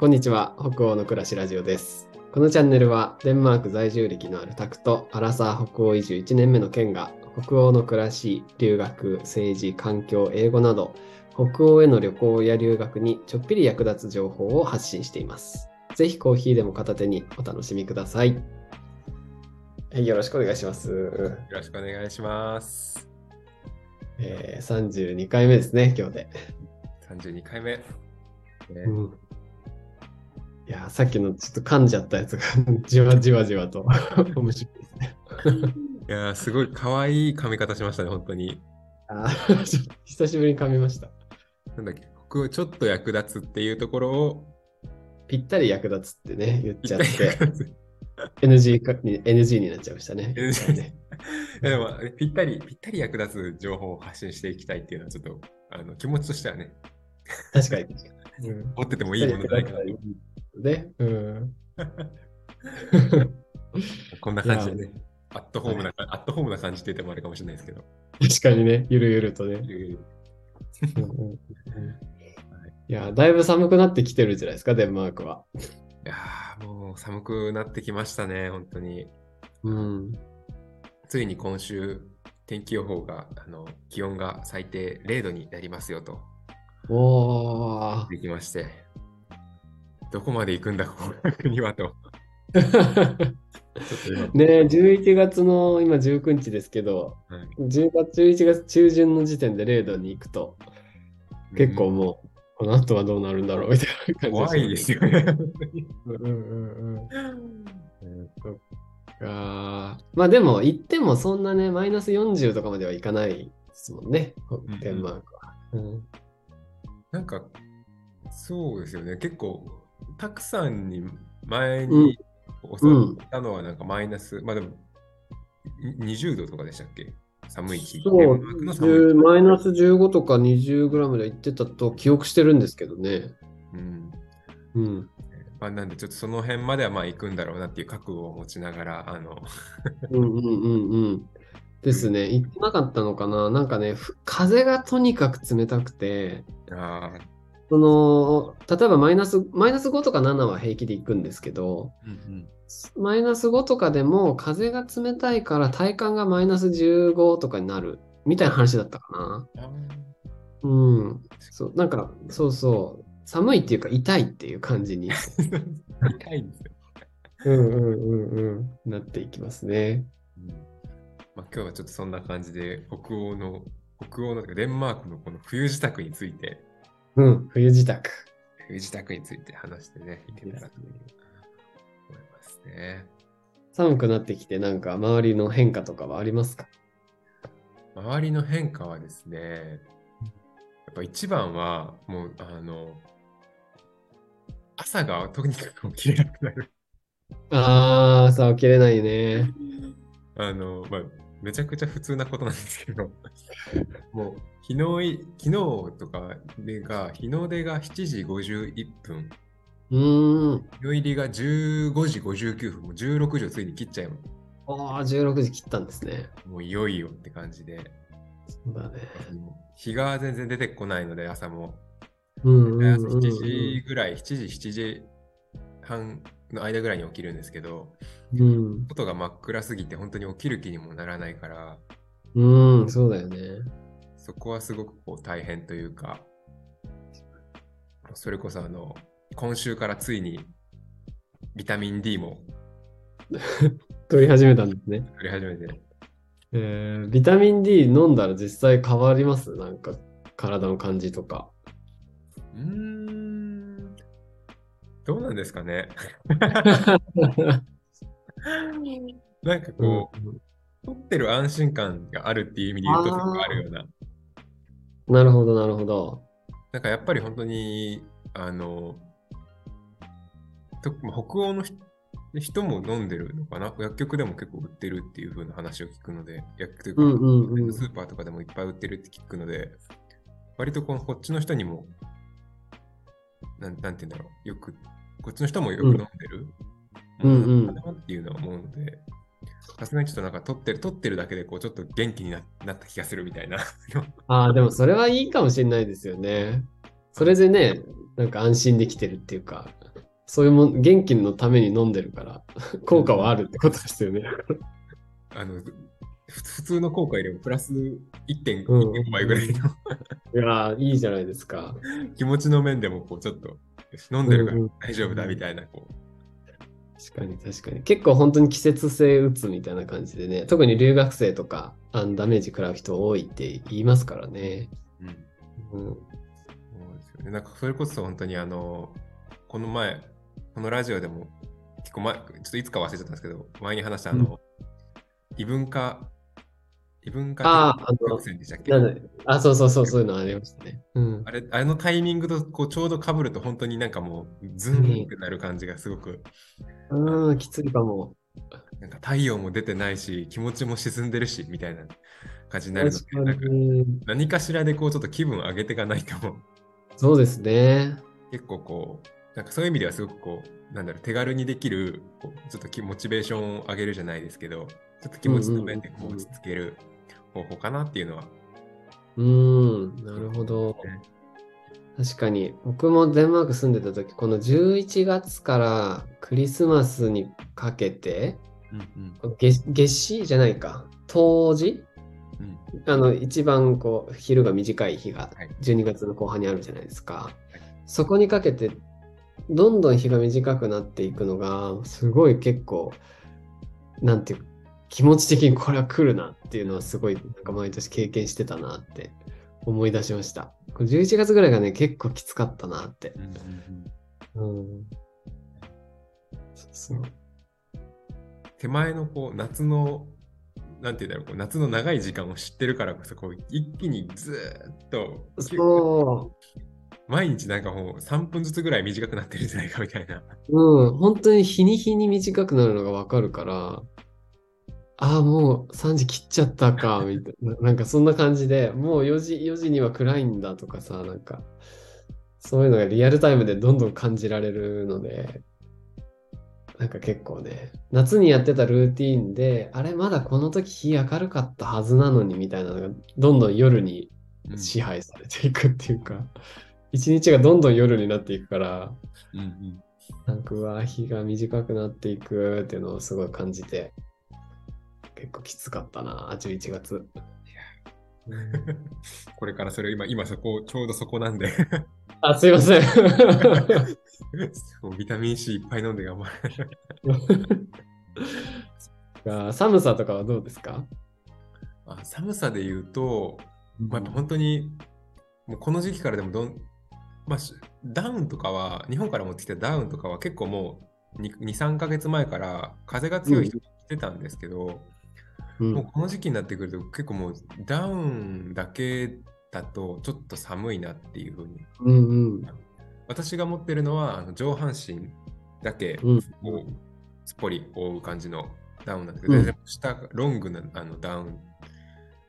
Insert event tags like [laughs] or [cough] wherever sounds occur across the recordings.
こんにちは、北欧の暮らしラジオです。このチャンネルは、デンマーク在住歴のあるタクと、アラサー北欧移住1年目のケンが、北欧の暮らし、留学、政治、環境、英語など、北欧への旅行や留学にちょっぴり役立つ情報を発信しています。ぜひコーヒーでも片手にお楽しみください。はい、よろしくお願いします。よろしくお願いします。えー、32回目ですね、今日で。32回目。ねうんいやー、さっきのちょっと噛んじゃったやつが [laughs] じわじわじわと [laughs] 面白いですね。いやー、すごい可愛い髪型しましたね、本当に。あ久しぶりに噛みました。なんだっけ、僕、ちょっと役立つっていうところをぴったり役立つってね、言っちゃって、NG かに NG になっちゃいましたね。ねでも、ぴったり、ぴったり役立つ情報を発信していきたいっていうのは、ちょっとあの気持ちとしてはね、確かに。うん持っててもいいものじゃないかなと。で、うん。[laughs] こんな感じでね、アットホームな、アットホームな感じって言ってもあれかもしれないですけど。確かにね、ゆるゆるとね。[laughs] うんうんうん [laughs] いや、だいぶ寒くなってきてるじゃないですか、デンマークは。いやー、もう寒くなってきましたね、本当に。うん。ついに今週、天気予報が、あの気温が最低0度になりますよとおー。できまして、どこまで行くんだ、この国はと。ね11月の今19日ですけど、はい10月、11月中旬の時点で0度に行くと、結構もう、この後はどうなるんだろうみたいな感じ怖いですよね。うんうんうんうん。そっか。まあでも、行ってもそんなね、マイナス40とかまではいかないですもんね、んデンマークは。うんなんか、そうですよね。結構、たくさんに前に教わったのは、なんかマイナス、まあでも、に20度とかでしたっけ？寒い日。そうマークの寒い10マイナス15とか20グラムで行ってたと記憶してるんですけどね。うんうん。まあ、なんで、ちょっとその辺まではまあ行くんだろうなっていう覚悟を持ちながら、あの、うんうんうんうん。ですね。行ってなかったのかな？なんかね、ふ風がとにかく冷たくて、あーその、例えばマイナス、マイナス5とか7は平気で行くんですけど、うんマイナス5とかでも風が冷たいから体感がマイナス15とかになるみたいな話だったかうん、あな。うん。そう、なんか、そうそう。寒いっていうか痛いっていう感じに、ー痛いんですよ。うんうんうんうん、なっていきますね。うんまあ、今日はちょっとそんな感じで、北欧の、北欧の、デンマークのこの冬支度について、うん、冬支度。冬支度について話してね、いけたらと思いますね。寒くなってきて、なんか周りの変化とかはありますか？周りの変化はですね、やっぱ一番は、もう、あの、朝がとにかく起きれなくなる。あー、朝起きれないね。あの、まあ、めちゃくちゃ普通なことなんですけど、[laughs] もう、昨日い、昨日とかでが、日の出が7時51分、うーん。日の入りが15時59分、もう16時をついに切っちゃいます。あー、16時切ったんですね。もういよいよって感じで、そうだね。日が全然出てこないので、朝も。うんうん朝うんうん7時ぐらい、7時、7時半の間ぐらいに起きるんですけど、うん。外が真っ暗すぎて本当に起きる気にもならないから、うん、そうだよね。そこはすごくこう大変というか、それこそあの、今週からついにビタミン D も [laughs] 取り始めたんですね。取り始めて、えー、ビタミン D 飲んだら実際変わります？なんか体の感じとか。うーん、どうなんですかね。なんかこう、取ってる安心感があるっていう意味で言うと、あるような。なるほど、なるほど。なんかやっぱり本当に、あの、とまあ北欧の人人も飲んでるのかな？薬局でも結構売ってるっていう風な話を聞くので、薬局というか、うんうんうんスーパーとかでもいっぱい売ってるって聞くので、割とこのこっちの人にも、なんなんて言うんだろう、よく、こっちの人もよく飲んでる、うんうんものなのかなっていうのは思うので、さすがにちょっとなんか取ってる、取ってるだけでこうちょっと元気にななった気がするみたいな。ああ、でもそれはいいかもしれないですよね。それでね、なんか安心できてるっていうか。そういうもん、元気のために飲んでるから、効果はあるってことですよね。あの、ふ普通の効果よりもプラス1.5うん倍ぐらいのいやー、いいじゃないですか。気持ちの面でも、こう、ちょっと、[laughs] 飲んでるからうんうん大丈夫だみたいな、こう。確かに確かに。結構本当に季節性うつみたいな感じでね、特に留学生とかあのダメージ食らう人多いって言いますからね。うんうん。そうですよね。なんかそれこそ本当にあの、この前、このラジオでも結構前、ちょっといつか忘れちゃったんですけど、前に話したあの、異文化、異文化あーあの曲線でしたっけ？あ、そうそうそう、そういうのありましたね。うん。あれ、あのタイミングとこうちょうど被ると本当になんかもうズンってなる感じがすごく、うん、きついかも。なんか太陽も出てないし、気持ちも沈んでるし、みたいな感じになるの確で、なんか。何かしらでこうちょっと気分上げていかないと、そうですね。結構こう、なんかそういう意味ではすごくこう、なんだろう、手軽にできる、こうちょっときモチベーションを上げるじゃないですけど、ちょっと気持ちの面でこうんうんうんうんう落ち着ける方法かなっていうのは。うん、なるほど。確かに、僕もデンマーク住んでた時、この11月からクリスマスにかけて、うん月月始じゃないか、冬至？うん。あの、一番こう、昼が短い日がはい。12月の後半にあるじゃないですか。そこにかけて、どんどん日が短くなっていくのが、すごい結構、なんていう、気持ち的にこれは来るなっていうのはすごい、なんか毎年経験してたなって思い出しました。これ11月ぐらいがね、結構きつかったなって。うんうん。そう手前のこう夏の、なんていうんだろう、こう夏の長い時間を知ってるからこそ、こう一気にずーっと、そう。毎日なんかもう3分ずつぐらい短くなってるんじゃないかみたいな。うん、本当に日に日に短くなるのがわかるから、ああ、もう3時切っちゃったか、みたいな。なんかそんな感じで、もう4時、4時には暗いんだとかさ、なんか、そういうのがリアルタイムでどんどん感じられるので、なんか結構ね、夏にやってたルーティーンで、あれ、まだこの時日明るかったはずなのにみたいなのが、どんどん夜にうん支配されていくっていうか、一日がどんどん夜になっていくから、うんうんなんかうわ日が短くなっていくっていうのをすごい感じて結構きつかったな11月。うん [laughs] これからそれ今、今そこ、ちょうどそこなんで [laughs] あすいません。[laughs] ビタミン C いっぱい飲んで頑張る。あ寒さとかはどうですか、あ寒さで言うと、まあ、本当に、もうこの時期からでもどん、まあ、しダウンとかは、日本から持ってきたダウンとかは結構もう2、3ヶ月前から風が強い人が来てたんですけど、うんもうこの時期になってくると結構もうダウンだけだとちょっと寒いなっていうふうに。うんうん。私が持ってるのはあの上半身だけうん。をすっぽり覆う感じのダウンなんですけど、うん。下がロングなあのダウン、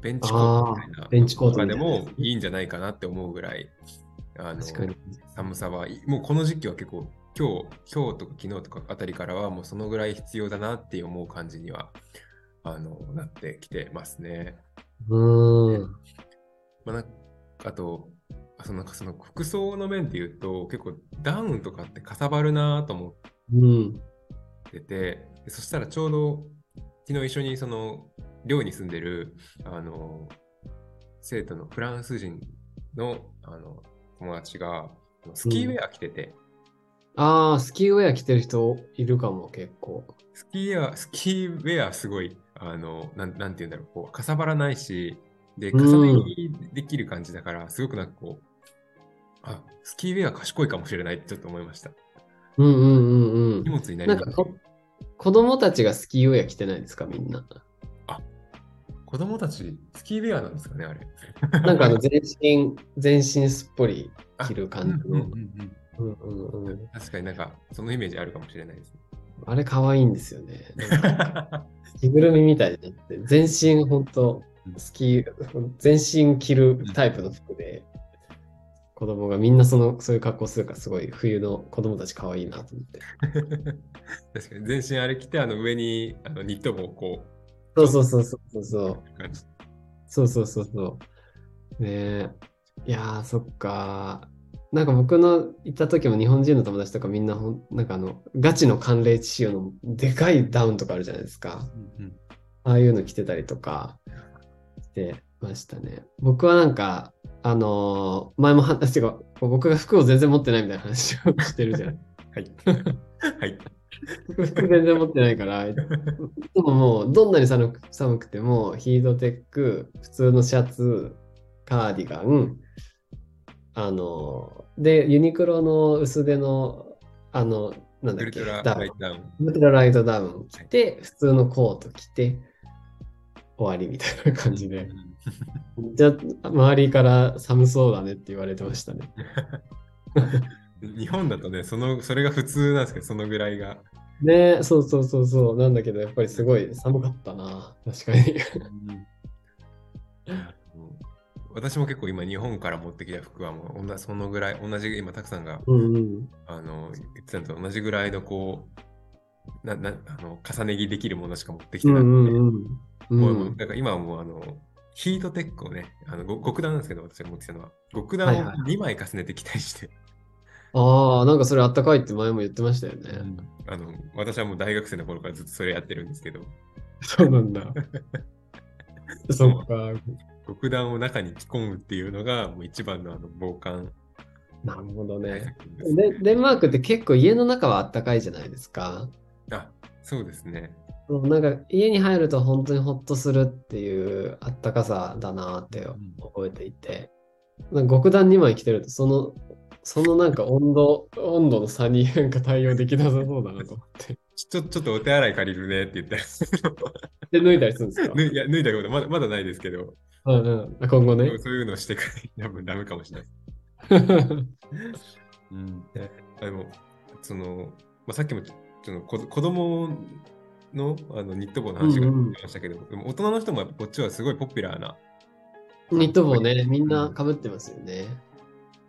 ベンチコートみたいなベンチコートでもいいんじゃないかなって思うぐらい、あの確かに。寒さは、もうこの時期は結構今日、今日とか昨日とかあたりからはもうそのぐらい必要だなって思う感じにはあのなってきてますね。うーん。まあ、あと、あそのなんかその服装の面で言うと結構ダウンとかってかさばるなと思っうん。てて、でそしたらちょうど昨日一緒にその寮に住んでるあの生徒のフランス人のあの友達がスキーウェア着てて、ああ、スキーウェア着てる人いるかも、結構。スキーウェア、スキーウェアすごい、あの、なんなんて言うんだろう、こう、かさばらないし、で、うん重ね着できる感じだから、すごくなんかこう、あ、スキーウェア賢いかもしれないってちょっと思いました。うんうんうんうん荷。物になり子供たちがスキーウェア着てないですか、みんな。子供たち、スキーウェアなんですかね、あれ。なんかあの全身、全身すっぽり着る感じの。[laughs] うんうんうんうんうんうん確かになんか、そのイメージあるかもしれないですね。あれ可愛いんですよね。[laughs] 着ぐるみみたいになって、全身ほんとスキー、全身着るタイプの服で、子供がみんなそのそういう格好するからすごい冬の子供たち可愛いなと思って。確かに、全身あれ着て、あの上にあのニット帽をこそうそうそうそうそうそう。そうそうそうそう。ねえ。いやー、そっか。なんか僕の行った時も日本人の友達とかみんなほん、なんかあの、ガチの寒冷地仕様のでかいダウンとかあるじゃないですか。うんああいうの着てたりとかしてましたね。僕はなんか、あのー前も話が、僕が服を全然持ってないみたいな話をしてるじゃない。[laughs] はい。はい。僕服全然持ってないから、でももうどんなに寒く寒くてもヒートテック、普通のシャツ、カーディガン、あの、で、ユニクロの薄手の、あの、なんだっけ、ウルトラダウンライトダウン。ウルトラライトダウン着て、普通のコート着て、終わりみたいな感じで。じゃあ、周りから寒そうだねって言われてましたね。[laughs] 日本だとね、その、それが普通なんですけど、そのぐらいが。ねそうそうそうそう。なんだけど、やっぱりすごい寒かったな。確かに。[laughs] 私も結構今日本から持ってきた服はもう同じそのぐらい同じ今たくさんがうんうん。あの言ってたのと同じぐらいのこうななあの重ね着できるものしか持ってきてうなくて、んうんうん。もううんだから今はもうあのヒートテックをねあのご極暖なんですけど私が持ってきたのは極暖をはいはい2枚重ねてきたりして、ああ、なんかそれあったかいって前も言ってましたよね。あの私はもう大学生の頃からずっとそれやってるんですけどそうなんだ。[laughs] そっか。極暖を中に着込むっていうのがもう一番のあの防寒なるほど対ね。策ですでデンマークって結構家の中はあったかいじゃないですか。あそうですね。なんか家に入ると本当にホッとするっていうあったかさだなってうん覚えていて、なんか極暖2枚着てるとそのそのなんか温度温度の差になんか対応できなさそうだなと思って。ちょちょっとお手洗い借りるねって言ったらで脱いだりするんですか？[laughs] 脱いいや脱いだことまだまだないですけど、うんうん。あ今後ね。そういうのしてくれ [laughs] 多分ダメかもしれない。[laughs] うん、あでもその、まあ、さっきもちょその子子供のあのニット帽の話がうんうん出ましたけど、でも大人の人もやっぱこっちはすごいポピュラーな。ニット帽ね、みんなかぶってますよね。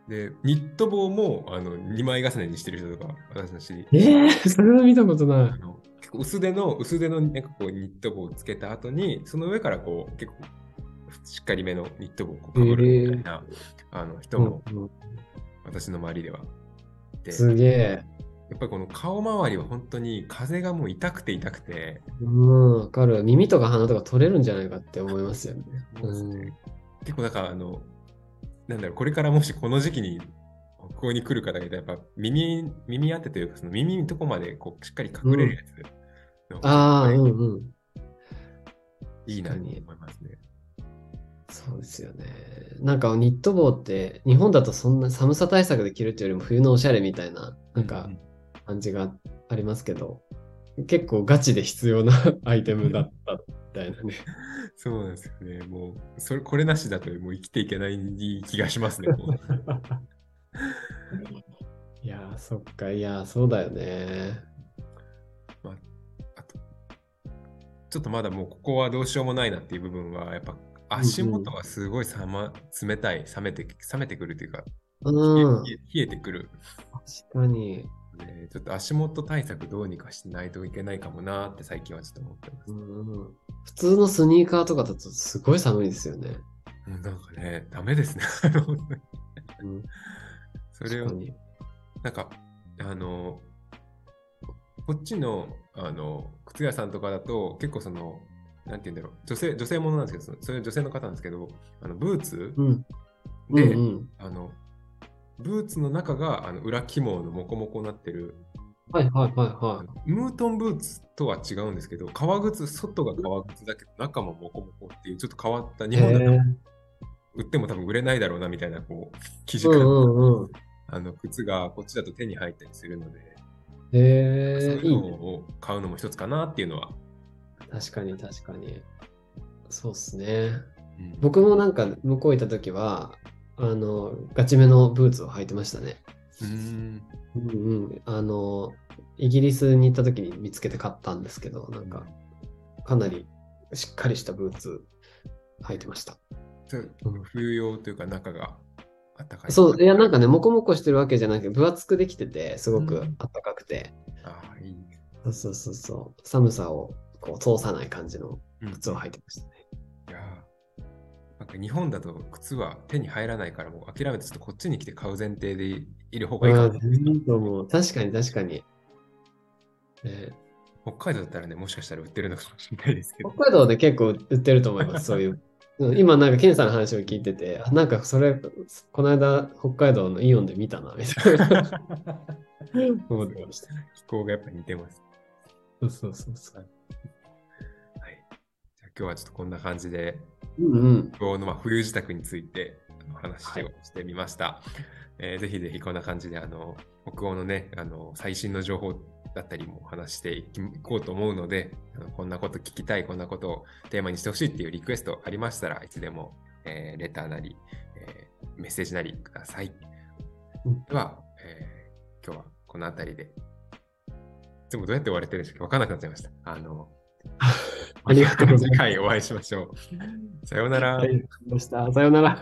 で、ニット帽もあの2枚重ねにしてる人とか、私の知りええそれは見たことないあ。の結構薄手の薄手のなんかこうニット帽をつけた後に、その上からこう結構しっかりめのニット帽をかぶるみたいな、あの人もうんうん私の周りでは。で、すげえ。やっぱりこの顔周りは本当に風がもう痛くて痛くて、うん、わかる。耳とか鼻とか取れるんじゃないかって思いますよね。うん。結構だからあの、なんだろう、これからもしこの時期に北欧に来る方がいたら、やっぱ耳、耳当てというか、その耳のとこまでこうしっかり隠れるやつの方がああ、うんうん。りいいなと思いますね。そうですよね。なんかニット帽って日本だとそんな寒さ対策で着るっていうよりも冬のおしゃれみたいななんかうん感じがありますけど、結構ガチで必要な [laughs] アイテムだったみたいなね。[laughs] そうなんですよね。もう、それ、これなしだともう生きていけない気がしますね。[laughs] いやー、そっか、いやー、そうだよね。あと、ちょっとまだもうここはどうしようもないなっていう部分は、やっぱ足元はすごいさま、冷たい、冷めて、冷めてくるというか、うん、冷え冷えてくる。確かに。ねちょっと足元対策どうにかしないといけないかもなって最近はちょっと思ってます。うん、普通のスニーカーとかだとすごい寒いですよね。うんなんかね、ダメですね。うん、それを。なんか、あの、こっちの、あの、靴屋さんとかだと、結構その、なんて言うんだろう、女性、女性ものなんですけど、それ女性の方なんですけど、あの、ブーツうん。で、うんうん、あの、ブーツの中があの裏起毛のモコモコになってる、はいはいはいあはのムートンブーツとは違うんですけど、革靴、外が革靴だけど、中もモコモコっていう、ちょっと変わった、い。日本だと売っても多分売れないだろうなみたいな、こう、生地感、うんうんうん。あの靴がこっちだと手に入ったりするので、へえ、そういうの。を買うのも一つかなっていうのは。確かに確かに。そうっすね。うん僕もなんか向こう行った時は、あの、ガチめのブーツを履いてましたね。うーんうんうん。あの、イギリスに行った時に見つけて買ったんですけど、なんか、かなりしっかりしたブーツ履いてました。冬用というか中があったかい。そう、いや、なんかね、モコモコしてるわけじゃなくて、分厚くできてて、すごくうんあったかくて、ああ、いい。そうそうそうそう、寒さをこう通さない感じのうん靴を履いてました日本だと靴は手に入らないから、もう諦めてちょっとこっちに来て買う前提でいる方がいいかあも。ーいいと思う。確かに確かに。えー北海道だったらね、もしかしたら売ってるのかもしれないですけど。北海道で結構売ってると思います、そういう。う [laughs] ん今なんかケンさんの話を聞いてて、あなんかそれ、この間北海道のイオンで見たな、みたいな [laughs] 思ってました。気候がやっぱ似てます。そうそうそうそう。今日はちょっとこんな感じで、うんうん。北欧のまあ冬支度についてあの話をしてみました。えーぜひぜひこんな感じであの北欧のねあの最新の情報だったりもお話していこうと思うのであのこんなこと聞きたいこんなことをテーマにしてほしいっていうリクエストありましたらいつでも、えーレターなり、えーメッセージなりください。うんでは、えー今日はこの辺りで。いつもどうやって終われてるんですか分からなくなっちゃいました。あの [laughs] ありがとうございます次回お会いしましょう。さようなら。さようなら。